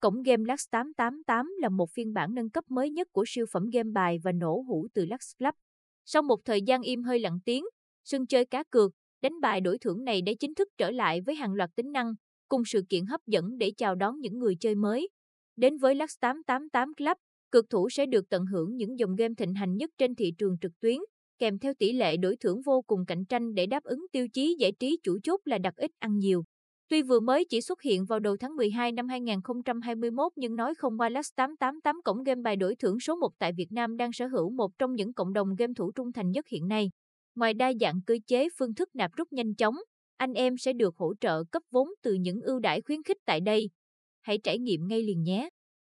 Cổng game Lux 888 là một phiên bản nâng cấp mới nhất của siêu phẩm game bài và nổ hũ từ Lux Club. Sau một thời gian im hơi lặng tiếng, sân chơi cá cược, đánh bài đổi thưởng này đã chính thức trở lại với hàng loạt tính năng, cùng sự kiện hấp dẫn để chào đón những người chơi mới. Đến với Lux 888 Club, cược thủ sẽ được tận hưởng những dòng game thịnh hành nhất trên thị trường trực tuyến, kèm theo tỷ lệ đổi thưởng vô cùng cạnh tranh để đáp ứng tiêu chí giải trí chủ chốt là đặt ít ăn nhiều. Tuy vừa mới chỉ xuất hiện vào đầu tháng 12 năm 2021 nhưng nói không qua Last888 cổng game bài đổi thưởng số 1 tại Việt Nam đang sở hữu một trong những cộng đồng game thủ trung thành nhất hiện nay. Ngoài đa dạng cơ chế phương thức nạp rút nhanh chóng, anh em sẽ được hỗ trợ cấp vốn từ những ưu đãi khuyến khích tại đây. Hãy trải nghiệm ngay liền nhé!